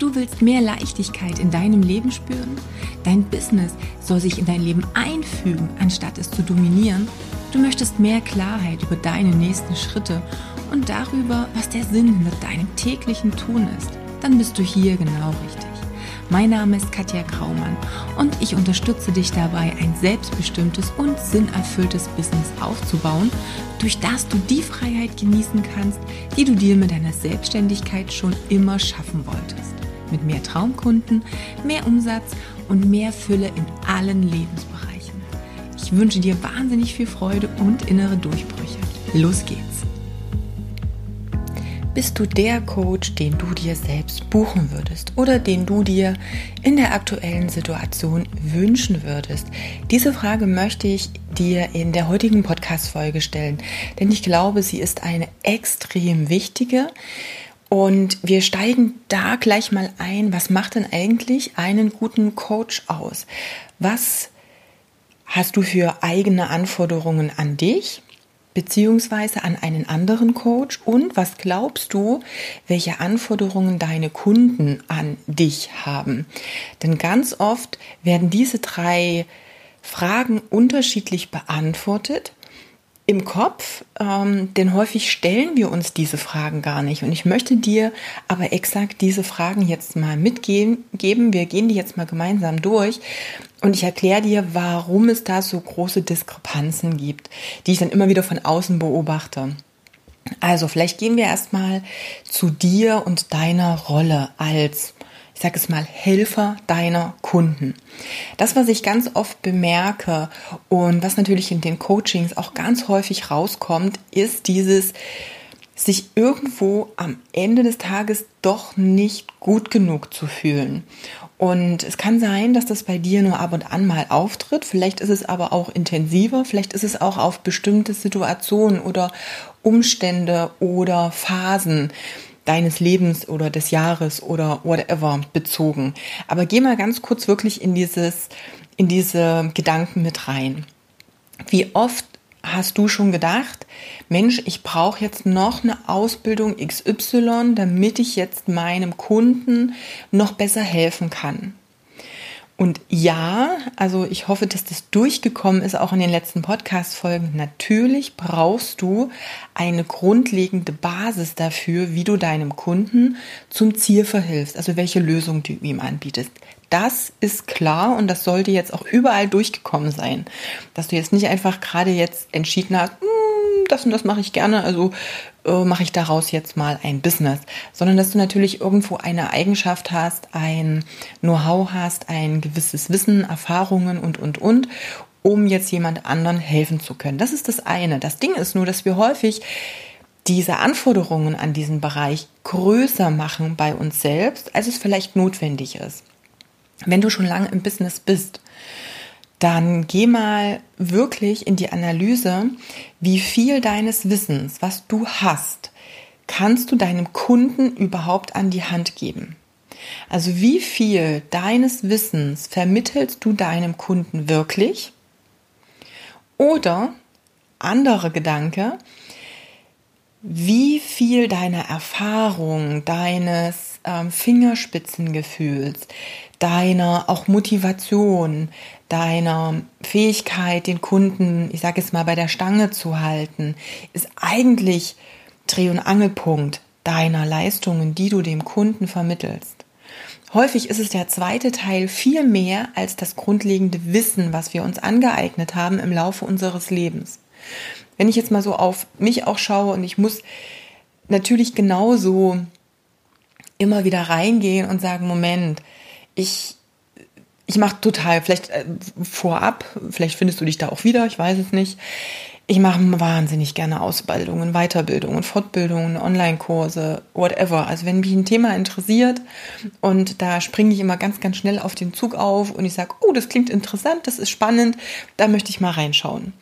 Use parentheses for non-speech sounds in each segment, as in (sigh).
Du willst mehr Leichtigkeit in deinem Leben spüren? Dein Business soll sich in dein Leben einfügen, anstatt es zu dominieren? Du möchtest mehr Klarheit über deine nächsten Schritte und darüber, was der Sinn hinter deinem täglichen Tun ist? Dann bist du hier genau richtig. Mein Name ist Katja Graumann und ich unterstütze dich dabei, ein selbstbestimmtes und sinnerfülltes Business aufzubauen, durch das du die Freiheit genießen kannst, die du dir mit deiner Selbstständigkeit schon immer schaffen wolltest mit mehr Traumkunden, mehr Umsatz und mehr Fülle in allen Lebensbereichen. Ich wünsche dir wahnsinnig viel Freude und innere Durchbrüche. Los geht's! Bist du der Coach, den du dir selbst buchen würdest oder den du dir in der aktuellen Situation wünschen würdest? Diese Frage möchte ich dir in der heutigen Podcast-Folge stellen, denn ich glaube, sie ist eine extrem wichtige. Und wir steigen da gleich mal ein. Was macht denn eigentlich einen guten Coach aus? Was hast du für eigene Anforderungen an dich? beziehungsweise an einen anderen Coach und was glaubst du, welche Anforderungen deine Kunden an dich haben? Denn ganz oft werden diese drei Fragen unterschiedlich beantwortet im Kopf, ähm, denn häufig stellen wir uns diese Fragen gar nicht. Und ich möchte dir aber exakt diese Fragen jetzt mal mitgeben. Wir gehen die jetzt mal gemeinsam durch und ich erkläre dir, warum es da so große Diskrepanzen gibt, die ich dann immer wieder von außen beobachte. Also vielleicht gehen wir erstmal zu dir und deiner Rolle als ich sage es mal, Helfer deiner Kunden. Das, was ich ganz oft bemerke und was natürlich in den Coachings auch ganz häufig rauskommt, ist dieses sich irgendwo am Ende des Tages doch nicht gut genug zu fühlen. Und es kann sein, dass das bei dir nur ab und an mal auftritt. Vielleicht ist es aber auch intensiver. Vielleicht ist es auch auf bestimmte Situationen oder Umstände oder Phasen deines Lebens oder des Jahres oder whatever bezogen. Aber geh mal ganz kurz wirklich in dieses, in diese Gedanken mit rein. Wie oft hast du schon gedacht, Mensch, ich brauche jetzt noch eine Ausbildung XY, damit ich jetzt meinem Kunden noch besser helfen kann? Und ja, also ich hoffe, dass das durchgekommen ist, auch in den letzten Podcast-Folgen. Natürlich brauchst du eine grundlegende Basis dafür, wie du deinem Kunden zum Ziel verhilfst, also welche Lösung du ihm anbietest. Das ist klar und das sollte jetzt auch überall durchgekommen sein. Dass du jetzt nicht einfach gerade jetzt entschieden hast, hm, das und das mache ich gerne, also äh, mache ich daraus jetzt mal ein Business, sondern dass du natürlich irgendwo eine Eigenschaft hast, ein Know-how hast, ein gewisses Wissen, Erfahrungen und, und, und, um jetzt jemand anderen helfen zu können. Das ist das eine. Das Ding ist nur, dass wir häufig diese Anforderungen an diesen Bereich größer machen bei uns selbst, als es vielleicht notwendig ist. Wenn du schon lange im Business bist, dann geh mal wirklich in die Analyse, wie viel deines Wissens, was du hast, kannst du deinem Kunden überhaupt an die Hand geben. Also wie viel deines Wissens vermittelst du deinem Kunden wirklich? Oder andere Gedanke, wie viel deiner Erfahrung, deines ähm, Fingerspitzengefühls, deiner auch Motivation, deiner Fähigkeit, den Kunden, ich sage es mal, bei der Stange zu halten, ist eigentlich Dreh- und Angelpunkt deiner Leistungen, die du dem Kunden vermittelst. Häufig ist es der zweite Teil viel mehr als das grundlegende Wissen, was wir uns angeeignet haben im Laufe unseres Lebens. Wenn ich jetzt mal so auf mich auch schaue und ich muss natürlich genauso immer wieder reingehen und sagen, Moment, ich ich mache total, vielleicht äh, vorab, vielleicht findest du dich da auch wieder, ich weiß es nicht. Ich mache wahnsinnig gerne Ausbildungen, Weiterbildungen, Fortbildungen, Online-Kurse, whatever. Also wenn mich ein Thema interessiert und da springe ich immer ganz, ganz schnell auf den Zug auf und ich sage, oh, das klingt interessant, das ist spannend, da möchte ich mal reinschauen.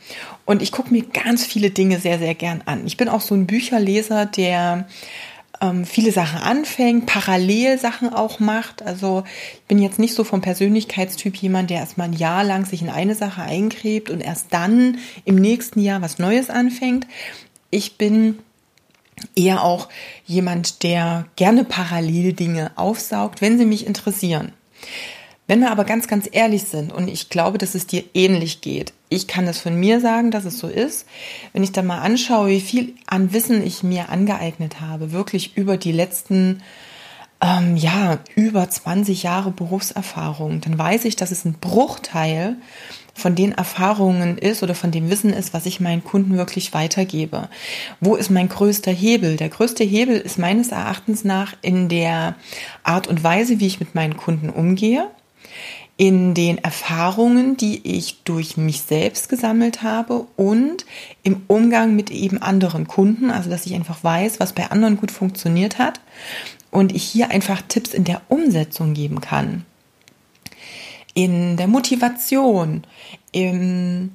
Und ich gucke mir ganz viele Dinge sehr, sehr gern an. Ich bin auch so ein Bücherleser, der ähm, viele Sachen anfängt, parallel Sachen auch macht. Also ich bin jetzt nicht so vom Persönlichkeitstyp jemand, der erstmal ein Jahr lang sich in eine Sache eingräbt und erst dann im nächsten Jahr was Neues anfängt. Ich bin eher auch jemand, der gerne parallel Dinge aufsaugt, wenn sie mich interessieren. Wenn wir aber ganz, ganz ehrlich sind, und ich glaube, dass es dir ähnlich geht, ich kann das von mir sagen, dass es so ist, wenn ich dann mal anschaue, wie viel an Wissen ich mir angeeignet habe, wirklich über die letzten, ähm, ja, über 20 Jahre Berufserfahrung, dann weiß ich, dass es ein Bruchteil von den Erfahrungen ist oder von dem Wissen ist, was ich meinen Kunden wirklich weitergebe. Wo ist mein größter Hebel? Der größte Hebel ist meines Erachtens nach in der Art und Weise, wie ich mit meinen Kunden umgehe in den Erfahrungen, die ich durch mich selbst gesammelt habe und im Umgang mit eben anderen Kunden, also dass ich einfach weiß, was bei anderen gut funktioniert hat und ich hier einfach Tipps in der Umsetzung geben kann. In der Motivation, im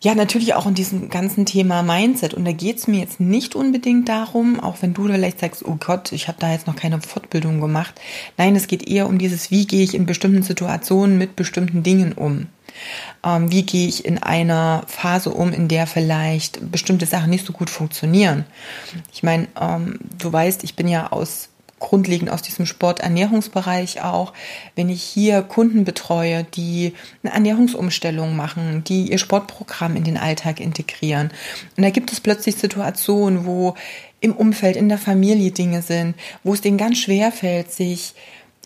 ja, natürlich auch in diesem ganzen Thema Mindset. Und da geht es mir jetzt nicht unbedingt darum, auch wenn du vielleicht sagst, oh Gott, ich habe da jetzt noch keine Fortbildung gemacht. Nein, es geht eher um dieses, wie gehe ich in bestimmten Situationen mit bestimmten Dingen um. Ähm, wie gehe ich in einer Phase um, in der vielleicht bestimmte Sachen nicht so gut funktionieren. Ich meine, ähm, du weißt, ich bin ja aus grundlegend aus diesem Sporternährungsbereich auch, wenn ich hier Kunden betreue, die eine Ernährungsumstellung machen, die ihr Sportprogramm in den Alltag integrieren. Und da gibt es plötzlich Situationen, wo im Umfeld, in der Familie Dinge sind, wo es denen ganz schwer fällt, sich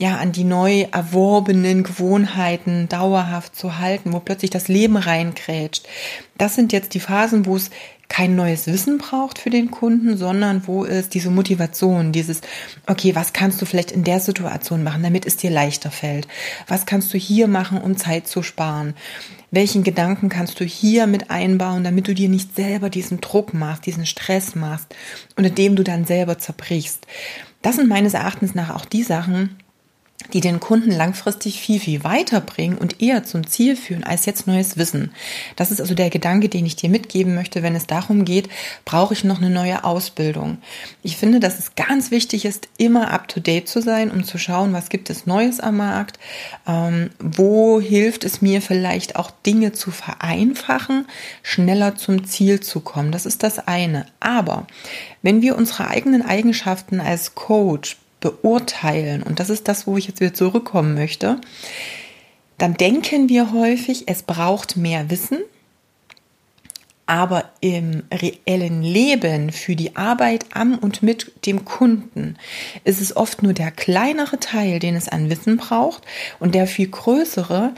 ja, an die neu erworbenen Gewohnheiten dauerhaft zu halten, wo plötzlich das Leben reinkrätscht. Das sind jetzt die Phasen, wo es kein neues Wissen braucht für den Kunden, sondern wo es diese Motivation, dieses, okay, was kannst du vielleicht in der Situation machen, damit es dir leichter fällt? Was kannst du hier machen, um Zeit zu sparen? Welchen Gedanken kannst du hier mit einbauen, damit du dir nicht selber diesen Druck machst, diesen Stress machst, unter dem du dann selber zerbrichst? Das sind meines Erachtens nach auch die Sachen, die den Kunden langfristig viel, viel weiterbringen und eher zum Ziel führen als jetzt neues Wissen. Das ist also der Gedanke, den ich dir mitgeben möchte, wenn es darum geht, brauche ich noch eine neue Ausbildung. Ich finde, dass es ganz wichtig ist, immer up-to-date zu sein, um zu schauen, was gibt es Neues am Markt, ähm, wo hilft es mir vielleicht auch Dinge zu vereinfachen, schneller zum Ziel zu kommen. Das ist das eine. Aber wenn wir unsere eigenen Eigenschaften als Coach, beurteilen, und das ist das, wo ich jetzt wieder zurückkommen möchte, dann denken wir häufig, es braucht mehr Wissen, aber im reellen Leben für die Arbeit am und mit dem Kunden ist es oft nur der kleinere Teil, den es an Wissen braucht. Und der viel größere,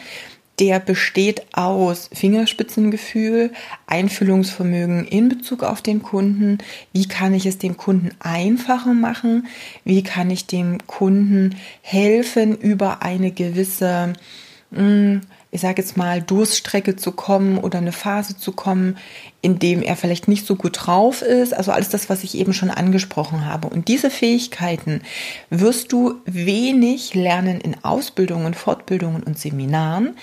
der besteht aus Fingerspitzengefühl, Einfühlungsvermögen in Bezug auf den Kunden. Wie kann ich es dem Kunden einfacher machen? Wie kann ich dem Kunden helfen, über eine gewisse hm, ich sage jetzt mal, Durststrecke zu kommen oder eine Phase zu kommen, in dem er vielleicht nicht so gut drauf ist. Also alles das, was ich eben schon angesprochen habe. Und diese Fähigkeiten wirst du wenig lernen in Ausbildungen, Fortbildungen und Seminaren,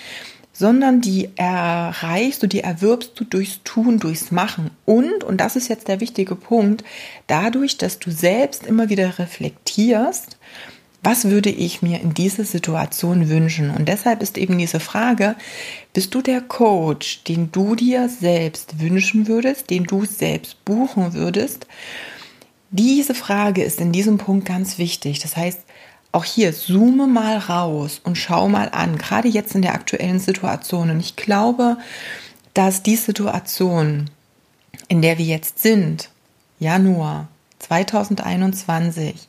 sondern die erreichst du, die erwirbst du durchs Tun, durchs Machen. Und, und das ist jetzt der wichtige Punkt, dadurch, dass du selbst immer wieder reflektierst, was würde ich mir in dieser Situation wünschen? Und deshalb ist eben diese Frage, bist du der Coach, den du dir selbst wünschen würdest, den du selbst buchen würdest? Diese Frage ist in diesem Punkt ganz wichtig. Das heißt, auch hier zoome mal raus und schau mal an, gerade jetzt in der aktuellen Situation. Und ich glaube, dass die Situation, in der wir jetzt sind, Januar 2021,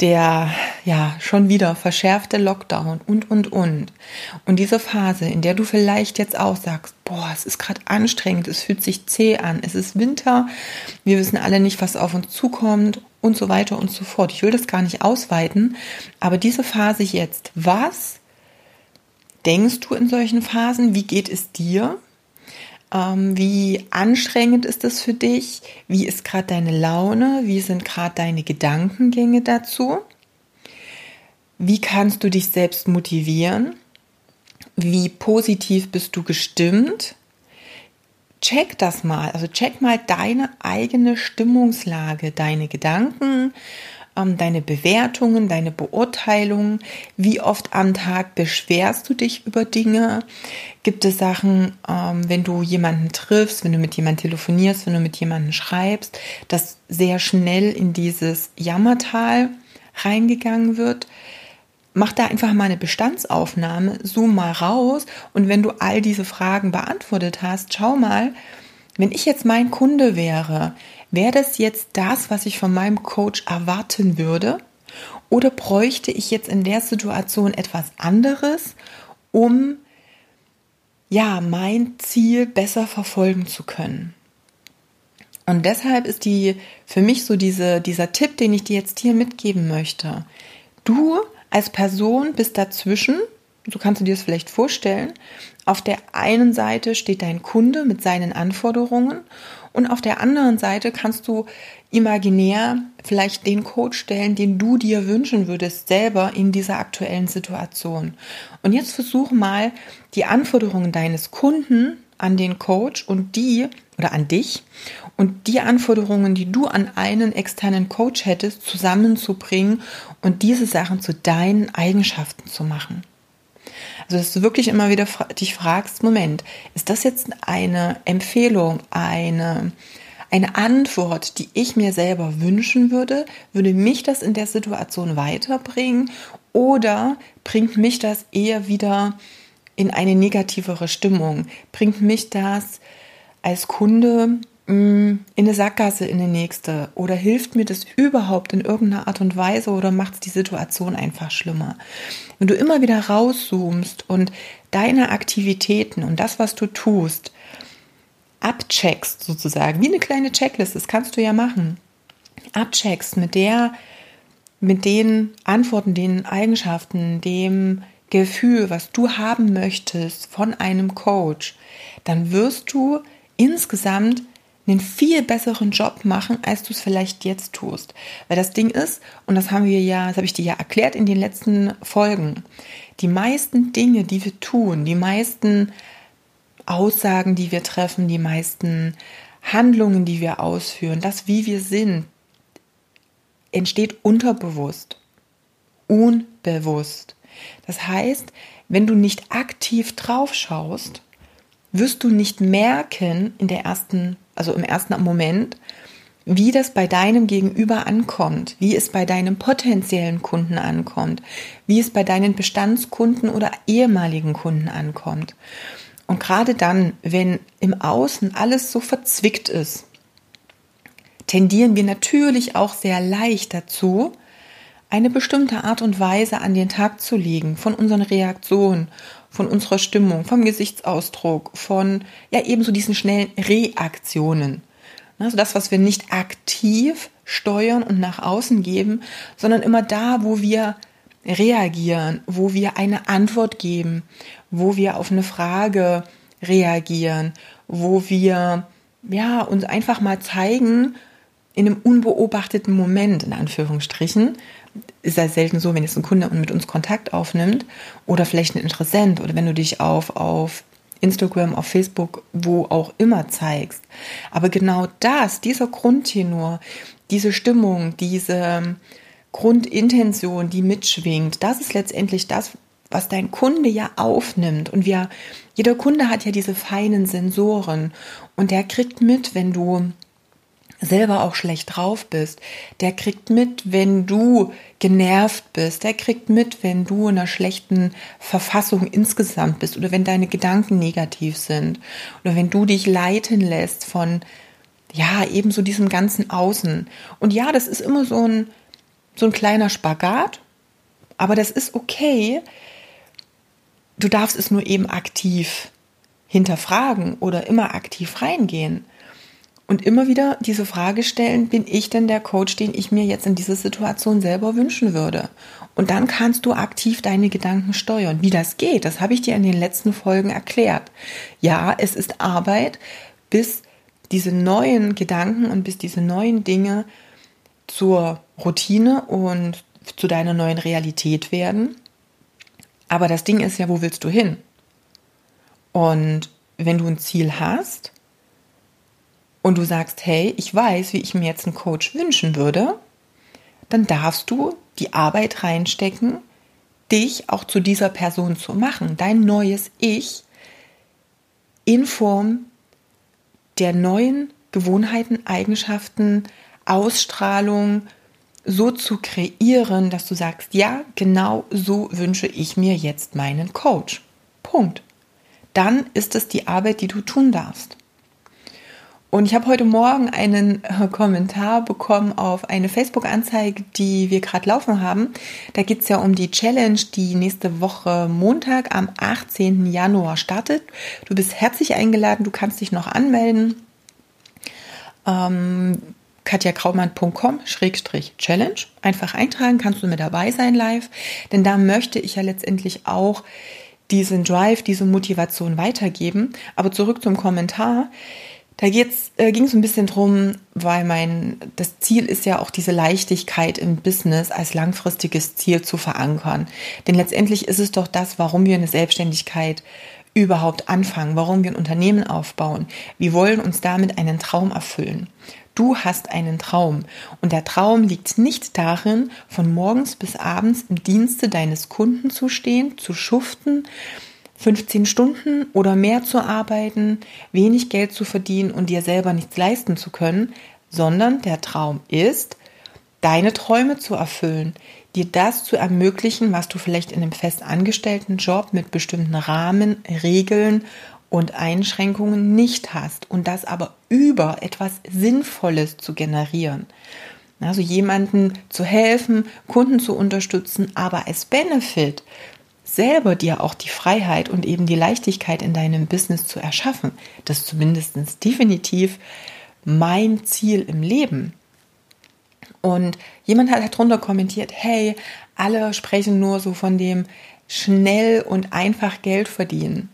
der ja schon wieder verschärfte Lockdown und und und und diese Phase, in der du vielleicht jetzt auch sagst, boah, es ist gerade anstrengend, es fühlt sich zäh an, es ist Winter, wir wissen alle nicht, was auf uns zukommt und so weiter und so fort. Ich will das gar nicht ausweiten, aber diese Phase jetzt, was denkst du in solchen Phasen? Wie geht es dir? Ähm, wie anstrengend ist das für dich? Wie ist gerade deine Laune? Wie sind gerade deine Gedankengänge dazu? Wie kannst du dich selbst motivieren? Wie positiv bist du gestimmt? Check das mal, also check mal deine eigene Stimmungslage, deine Gedanken, ähm, deine Bewertungen, deine Beurteilungen? Wie oft am Tag beschwerst du dich über Dinge? Gibt es Sachen, ähm, wenn du jemanden triffst, wenn du mit jemandem telefonierst, wenn du mit jemandem schreibst, dass sehr schnell in dieses Jammertal reingegangen wird? Mach da einfach mal eine Bestandsaufnahme, zoom mal raus und wenn du all diese Fragen beantwortet hast, schau mal, wenn ich jetzt mein Kunde wäre, wäre das jetzt das, was ich von meinem Coach erwarten würde? Oder bräuchte ich jetzt in der Situation etwas anderes, um ja, mein Ziel besser verfolgen zu können? Und deshalb ist die für mich so diese, dieser Tipp, den ich dir jetzt hier mitgeben möchte. Du als Person bist dazwischen, so kannst du dir das vielleicht vorstellen. Auf der einen Seite steht dein Kunde mit seinen Anforderungen und auf der anderen Seite kannst du imaginär vielleicht den Coach stellen, den du dir wünschen würdest, selber in dieser aktuellen Situation. Und jetzt versuch mal, die Anforderungen deines Kunden an den Coach und die oder an dich und die Anforderungen, die du an einen externen Coach hättest, zusammenzubringen und diese Sachen zu deinen Eigenschaften zu machen. Also, dass du wirklich immer wieder dich fragst, Moment, ist das jetzt eine Empfehlung, eine, eine Antwort, die ich mir selber wünschen würde? Würde mich das in der Situation weiterbringen? Oder bringt mich das eher wieder in eine negativere Stimmung? Bringt mich das als Kunde in eine Sackgasse in die nächste? Oder hilft mir das überhaupt in irgendeiner Art und Weise oder macht es die Situation einfach schlimmer? Wenn du immer wieder rauszoomst und deine Aktivitäten und das, was du tust, abcheckst sozusagen, wie eine kleine Checklist, das kannst du ja machen, abcheckst mit der, mit den Antworten, den Eigenschaften, dem Gefühl, was du haben möchtest von einem Coach, dann wirst du insgesamt einen viel besseren Job machen, als du es vielleicht jetzt tust. Weil das Ding ist, und das haben wir ja, das habe ich dir ja erklärt in den letzten Folgen, die meisten Dinge, die wir tun, die meisten Aussagen, die wir treffen, die meisten Handlungen, die wir ausführen, das, wie wir sind, entsteht unterbewusst, unbewusst. Das heißt, wenn du nicht aktiv drauf schaust, wirst du nicht merken in der ersten, also im ersten Moment, wie das bei deinem Gegenüber ankommt, wie es bei deinem potenziellen Kunden ankommt, wie es bei deinen Bestandskunden oder ehemaligen Kunden ankommt. Und gerade dann, wenn im Außen alles so verzwickt ist, tendieren wir natürlich auch sehr leicht dazu, eine bestimmte Art und Weise an den Tag zu legen von unseren Reaktionen, von unserer Stimmung, vom Gesichtsausdruck, von ja ebenso diesen schnellen Reaktionen. Also das, was wir nicht aktiv steuern und nach außen geben, sondern immer da, wo wir reagieren, wo wir eine Antwort geben, wo wir auf eine Frage reagieren, wo wir ja uns einfach mal zeigen in einem unbeobachteten Moment in Anführungsstrichen, ist ja selten so, wenn jetzt ein Kunde mit uns Kontakt aufnimmt oder vielleicht ein Interessent oder wenn du dich auf, auf Instagram, auf Facebook, wo auch immer zeigst. Aber genau das, dieser Grundtenor, diese Stimmung, diese Grundintention, die mitschwingt, das ist letztendlich das, was dein Kunde ja aufnimmt. Und wir, jeder Kunde hat ja diese feinen Sensoren und der kriegt mit, wenn du selber auch schlecht drauf bist, der kriegt mit, wenn du genervt bist, der kriegt mit, wenn du in einer schlechten Verfassung insgesamt bist oder wenn deine Gedanken negativ sind oder wenn du dich leiten lässt von ja, ebenso diesem ganzen Außen. Und ja, das ist immer so ein so ein kleiner Spagat, aber das ist okay. Du darfst es nur eben aktiv hinterfragen oder immer aktiv reingehen und immer wieder diese Frage stellen, bin ich denn der Coach, den ich mir jetzt in dieser Situation selber wünschen würde? Und dann kannst du aktiv deine Gedanken steuern. Wie das geht, das habe ich dir in den letzten Folgen erklärt. Ja, es ist Arbeit, bis diese neuen Gedanken und bis diese neuen Dinge zur Routine und zu deiner neuen Realität werden. Aber das Ding ist ja, wo willst du hin? Und wenn du ein Ziel hast, und du sagst, hey, ich weiß, wie ich mir jetzt einen Coach wünschen würde, dann darfst du die Arbeit reinstecken, dich auch zu dieser Person zu machen, dein neues Ich in Form der neuen Gewohnheiten, Eigenschaften, Ausstrahlung so zu kreieren, dass du sagst, ja, genau so wünsche ich mir jetzt meinen Coach. Punkt. Dann ist es die Arbeit, die du tun darfst. Und ich habe heute Morgen einen äh, Kommentar bekommen auf eine Facebook-Anzeige, die wir gerade laufen haben. Da geht es ja um die Challenge, die nächste Woche Montag am 18. Januar startet. Du bist herzlich eingeladen, du kannst dich noch anmelden. Ähm, katjakraumann.com-challenge. Einfach eintragen, kannst du mit dabei sein live. Denn da möchte ich ja letztendlich auch diesen Drive, diese Motivation weitergeben. Aber zurück zum Kommentar. Da äh, ging es ein bisschen drum, weil mein, das Ziel ist ja auch diese Leichtigkeit im Business als langfristiges Ziel zu verankern. Denn letztendlich ist es doch das, warum wir eine Selbstständigkeit überhaupt anfangen, warum wir ein Unternehmen aufbauen. Wir wollen uns damit einen Traum erfüllen. Du hast einen Traum und der Traum liegt nicht darin, von morgens bis abends im Dienste deines Kunden zu stehen, zu schuften, 15 Stunden oder mehr zu arbeiten, wenig Geld zu verdienen und dir selber nichts leisten zu können, sondern der Traum ist, deine Träume zu erfüllen, dir das zu ermöglichen, was du vielleicht in einem festangestellten Job mit bestimmten Rahmen, Regeln und Einschränkungen nicht hast und das aber über etwas Sinnvolles zu generieren. Also jemanden zu helfen, Kunden zu unterstützen, aber als Benefit selber dir auch die Freiheit und eben die Leichtigkeit in deinem Business zu erschaffen. Das ist zumindest definitiv mein Ziel im Leben. Und jemand hat darunter kommentiert, hey, alle sprechen nur so von dem schnell und einfach Geld verdienen.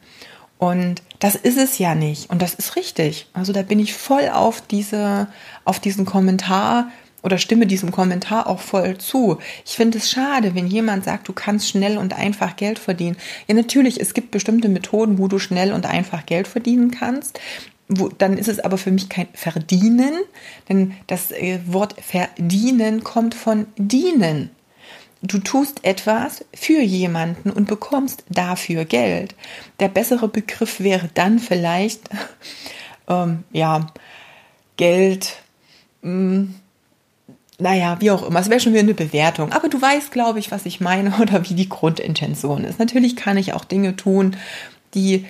Und das ist es ja nicht. Und das ist richtig. Also da bin ich voll auf diese, auf diesen Kommentar oder stimme diesem Kommentar auch voll zu. Ich finde es schade, wenn jemand sagt, du kannst schnell und einfach Geld verdienen. Ja, natürlich, es gibt bestimmte Methoden, wo du schnell und einfach Geld verdienen kannst. Wo, dann ist es aber für mich kein Verdienen, denn das äh, Wort verdienen kommt von dienen. Du tust etwas für jemanden und bekommst dafür Geld. Der bessere Begriff wäre dann vielleicht, (laughs) ähm, ja, Geld, mh, mm, naja, wie auch immer, es wäre schon wieder eine Bewertung. Aber du weißt, glaube ich, was ich meine (laughs) oder wie die Grundintention ist. Natürlich kann ich auch Dinge tun, die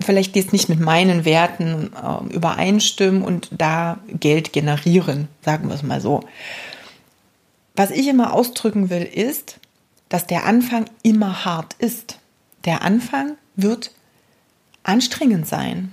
vielleicht jetzt nicht mit meinen Werten äh, übereinstimmen und da Geld generieren, sagen wir es mal so. Was ich immer ausdrücken will, ist, dass der Anfang immer hart ist. Der Anfang wird anstrengend sein.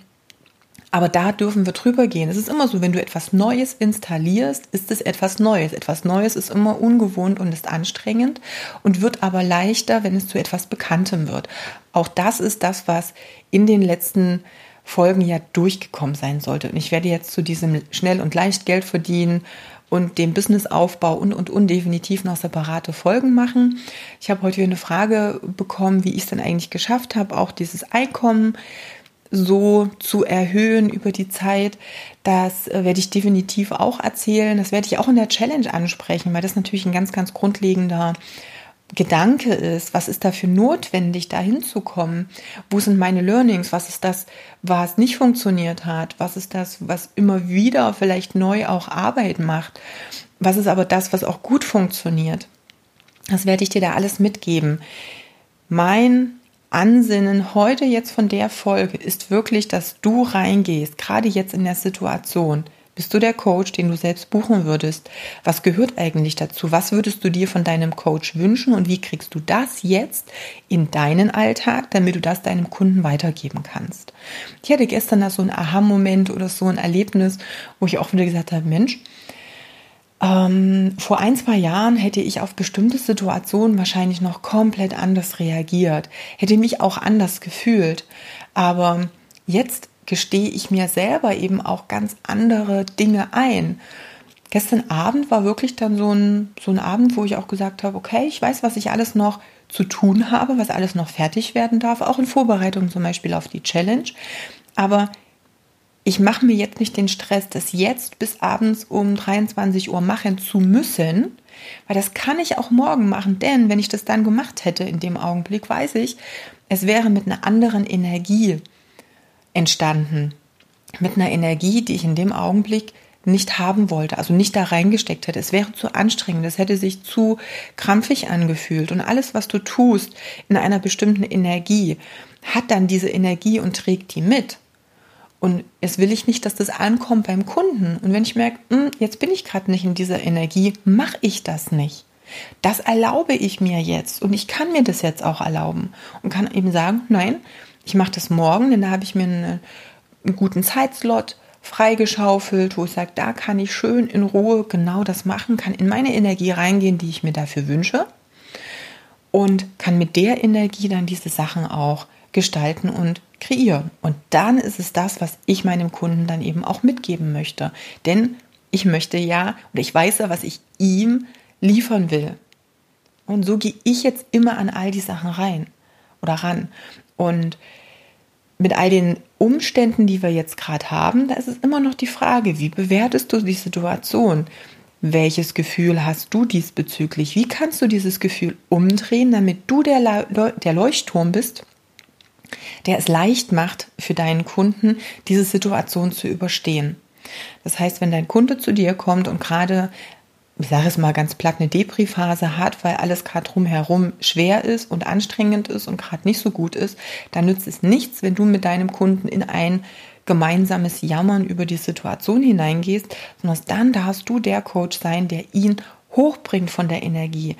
Aber da dürfen wir drüber gehen. Es ist immer so, wenn du etwas Neues installierst, ist es etwas Neues. Etwas Neues ist immer ungewohnt und ist anstrengend und wird aber leichter, wenn es zu etwas Bekanntem wird. Auch das ist das, was in den letzten Folgen ja durchgekommen sein sollte. Und ich werde jetzt zu diesem schnell und leicht Geld verdienen und dem Businessaufbau und, und, und definitiv noch separate Folgen machen. Ich habe heute eine Frage bekommen, wie ich es denn eigentlich geschafft habe, auch dieses Einkommen so zu erhöhen über die Zeit. Das äh, werde ich definitiv auch erzählen. Das werde ich auch in der Challenge ansprechen, weil das natürlich ein ganz, ganz grundlegender Gedanke ist. Was ist dafür notwendig, da hinzukommen? Wo sind meine Learnings? Was ist das, was nicht funktioniert hat? Was ist das, was immer wieder vielleicht neu auch Arbeit macht? Was ist aber das, was auch gut funktioniert? Das werde ich dir da alles mitgeben. Mein Ansinnen heute jetzt von der Folge ist wirklich, dass du reingehst, gerade jetzt in der Situation. Bist du der Coach, den du selbst buchen würdest? Was gehört eigentlich dazu? Was würdest du dir von deinem Coach wünschen und wie kriegst du das jetzt in deinen Alltag, damit du das deinem Kunden weitergeben kannst? Ich hatte gestern da so ein Aha-Moment oder so ein Erlebnis, wo ich auch wieder gesagt habe, Mensch, ähm, vor ein, zwei Jahren hätte ich auf bestimmte Situationen wahrscheinlich noch komplett anders reagiert, hätte mich auch anders gefühlt. Aber jetzt gestehe ich mir selber eben auch ganz andere Dinge ein. Gestern Abend war wirklich dann so ein, so ein Abend, wo ich auch gesagt habe, okay, ich weiß, was ich alles noch zu tun habe, was alles noch fertig werden darf, auch in Vorbereitung zum Beispiel auf die Challenge. Aber ich mache mir jetzt nicht den Stress, das jetzt bis abends um 23 Uhr machen zu müssen, weil das kann ich auch morgen machen, denn wenn ich das dann gemacht hätte in dem Augenblick, weiß ich, es wäre mit einer anderen Energie entstanden. Mit einer Energie, die ich in dem Augenblick nicht haben wollte, also nicht da reingesteckt hätte. Es wäre zu anstrengend, es hätte sich zu krampfig angefühlt. Und alles, was du tust in einer bestimmten Energie, hat dann diese Energie und trägt die mit. Und jetzt will ich nicht, dass das ankommt beim Kunden. Und wenn ich merke, hm, jetzt bin ich gerade nicht in dieser Energie, mache ich das nicht. Das erlaube ich mir jetzt und ich kann mir das jetzt auch erlauben und kann eben sagen, nein, ich mache das morgen, denn da habe ich mir eine, einen guten Zeitslot freigeschaufelt, wo ich sage, da kann ich schön in Ruhe genau das machen, kann in meine Energie reingehen, die ich mir dafür wünsche und kann mit der Energie dann diese Sachen auch gestalten und kreieren. Und dann ist es das, was ich meinem Kunden dann eben auch mitgeben möchte. Denn ich möchte ja, oder ich weiß ja, was ich ihm liefern will. Und so gehe ich jetzt immer an all die Sachen rein oder ran. Und mit all den Umständen, die wir jetzt gerade haben, da ist es immer noch die Frage, wie bewertest du die Situation? Welches Gefühl hast du diesbezüglich? Wie kannst du dieses Gefühl umdrehen, damit du der, der Leuchtturm bist, der es leicht macht für deinen Kunden, diese Situation zu überstehen? Das heißt, wenn dein Kunde zu dir kommt und gerade ich sage es mal ganz platt, eine Depri-Phase hat, weil alles gerade drumherum schwer ist und anstrengend ist und gerade nicht so gut ist, dann nützt es nichts, wenn du mit deinem Kunden in ein gemeinsames Jammern über die Situation hineingehst, sondern dann darfst du der Coach sein, der ihn hochbringt von der Energie.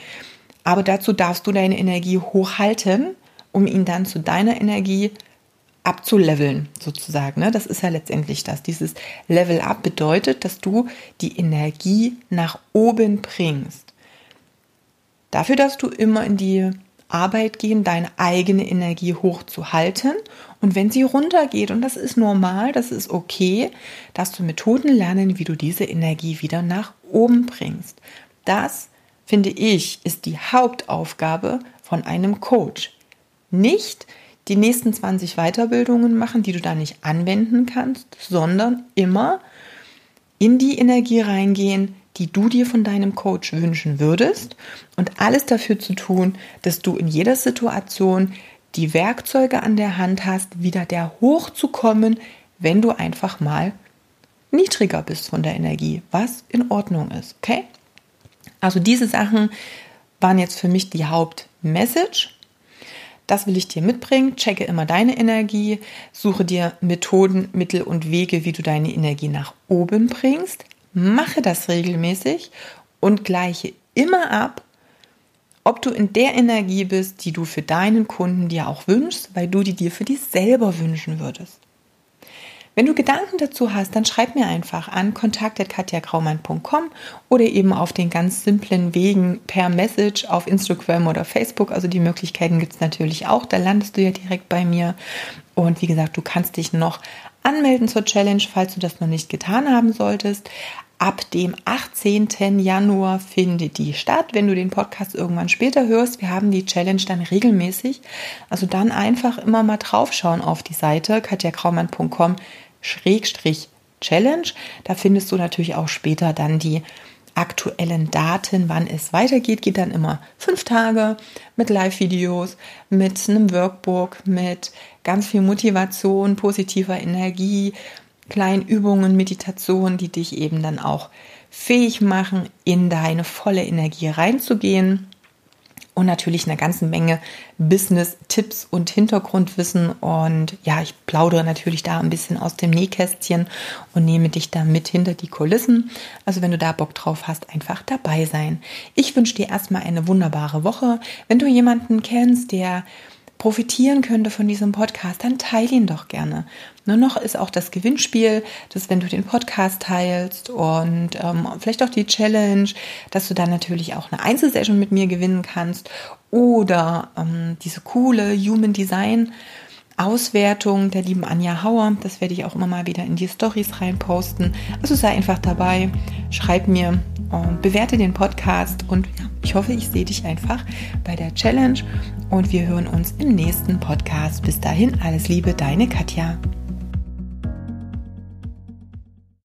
Aber dazu darfst du deine Energie hochhalten, um ihn dann zu deiner Energie abzuleveln, sozusagen. Ne? Das ist ja letztendlich das. Dieses Level Up bedeutet, dass du die Energie nach oben bringst. Dafür darfst du immer in die Arbeit gehen, deine eigene Energie hochzuhalten. Und wenn sie runtergeht, und das ist normal, das ist okay, darfst du Methoden lernen, wie du diese Energie wieder nach oben bringst. Das, finde ich, ist die Hauptaufgabe von einem Coach. Nicht die nächsten 20 Weiterbildungen machen, die du da nicht anwenden kannst, sondern immer in die Energie reingehen, die du dir von deinem Coach wünschen würdest und alles dafür zu tun, dass du in jeder Situation die Werkzeuge an der Hand hast, wieder der hochzukommen, wenn du einfach mal niedriger bist von der Energie, was in Ordnung ist, okay? Also diese Sachen waren jetzt für mich die Hauptmessage das will ich dir mitbringen. Checke immer deine Energie, suche dir Methoden, Mittel und Wege, wie du deine Energie nach oben bringst. Mache das regelmäßig und gleiche immer ab, ob du in der Energie bist, die du für deinen Kunden dir auch wünschst, weil du die dir für dich selber wünschen würdest. Wenn du Gedanken dazu hast, dann schreib mir einfach an kontakt.katjagraumann.com oder eben auf den ganz simplen Wegen per Message auf Instagram oder Facebook. Also die Möglichkeiten gibt es natürlich auch. Da landest du ja direkt bei mir. Und wie gesagt, du kannst dich noch anmelden zur Challenge, falls du das noch nicht getan haben solltest. Ab dem 18. Januar findet die statt, wenn du den Podcast irgendwann später hörst. Wir haben die Challenge dann regelmäßig. Also dann einfach immer mal draufschauen auf die Seite katjakraumann.com Schrägstrich Challenge. Da findest du natürlich auch später dann die aktuellen Daten, wann es weitergeht. Geht dann immer fünf Tage mit Live-Videos, mit einem Workbook, mit ganz viel Motivation, positiver Energie, kleinen Übungen, Meditationen, die dich eben dann auch fähig machen, in deine volle Energie reinzugehen. Und natürlich eine ganze Menge Business-Tipps und Hintergrundwissen. Und ja, ich plaudere natürlich da ein bisschen aus dem Nähkästchen und nehme dich da mit hinter die Kulissen. Also wenn du da Bock drauf hast, einfach dabei sein. Ich wünsche dir erstmal eine wunderbare Woche. Wenn du jemanden kennst, der profitieren könnte von diesem Podcast, dann teile ihn doch gerne. Nur noch ist auch das Gewinnspiel, dass wenn du den Podcast teilst und ähm, vielleicht auch die Challenge, dass du dann natürlich auch eine Einzelsession mit mir gewinnen kannst oder ähm, diese coole Human Design Auswertung der lieben Anja Hauer. Das werde ich auch immer mal wieder in die Stories reinposten. Also sei einfach dabei, schreib mir, und bewerte den Podcast und ja, ich hoffe, ich sehe dich einfach bei der Challenge und wir hören uns im nächsten Podcast. Bis dahin, alles Liebe, deine Katja.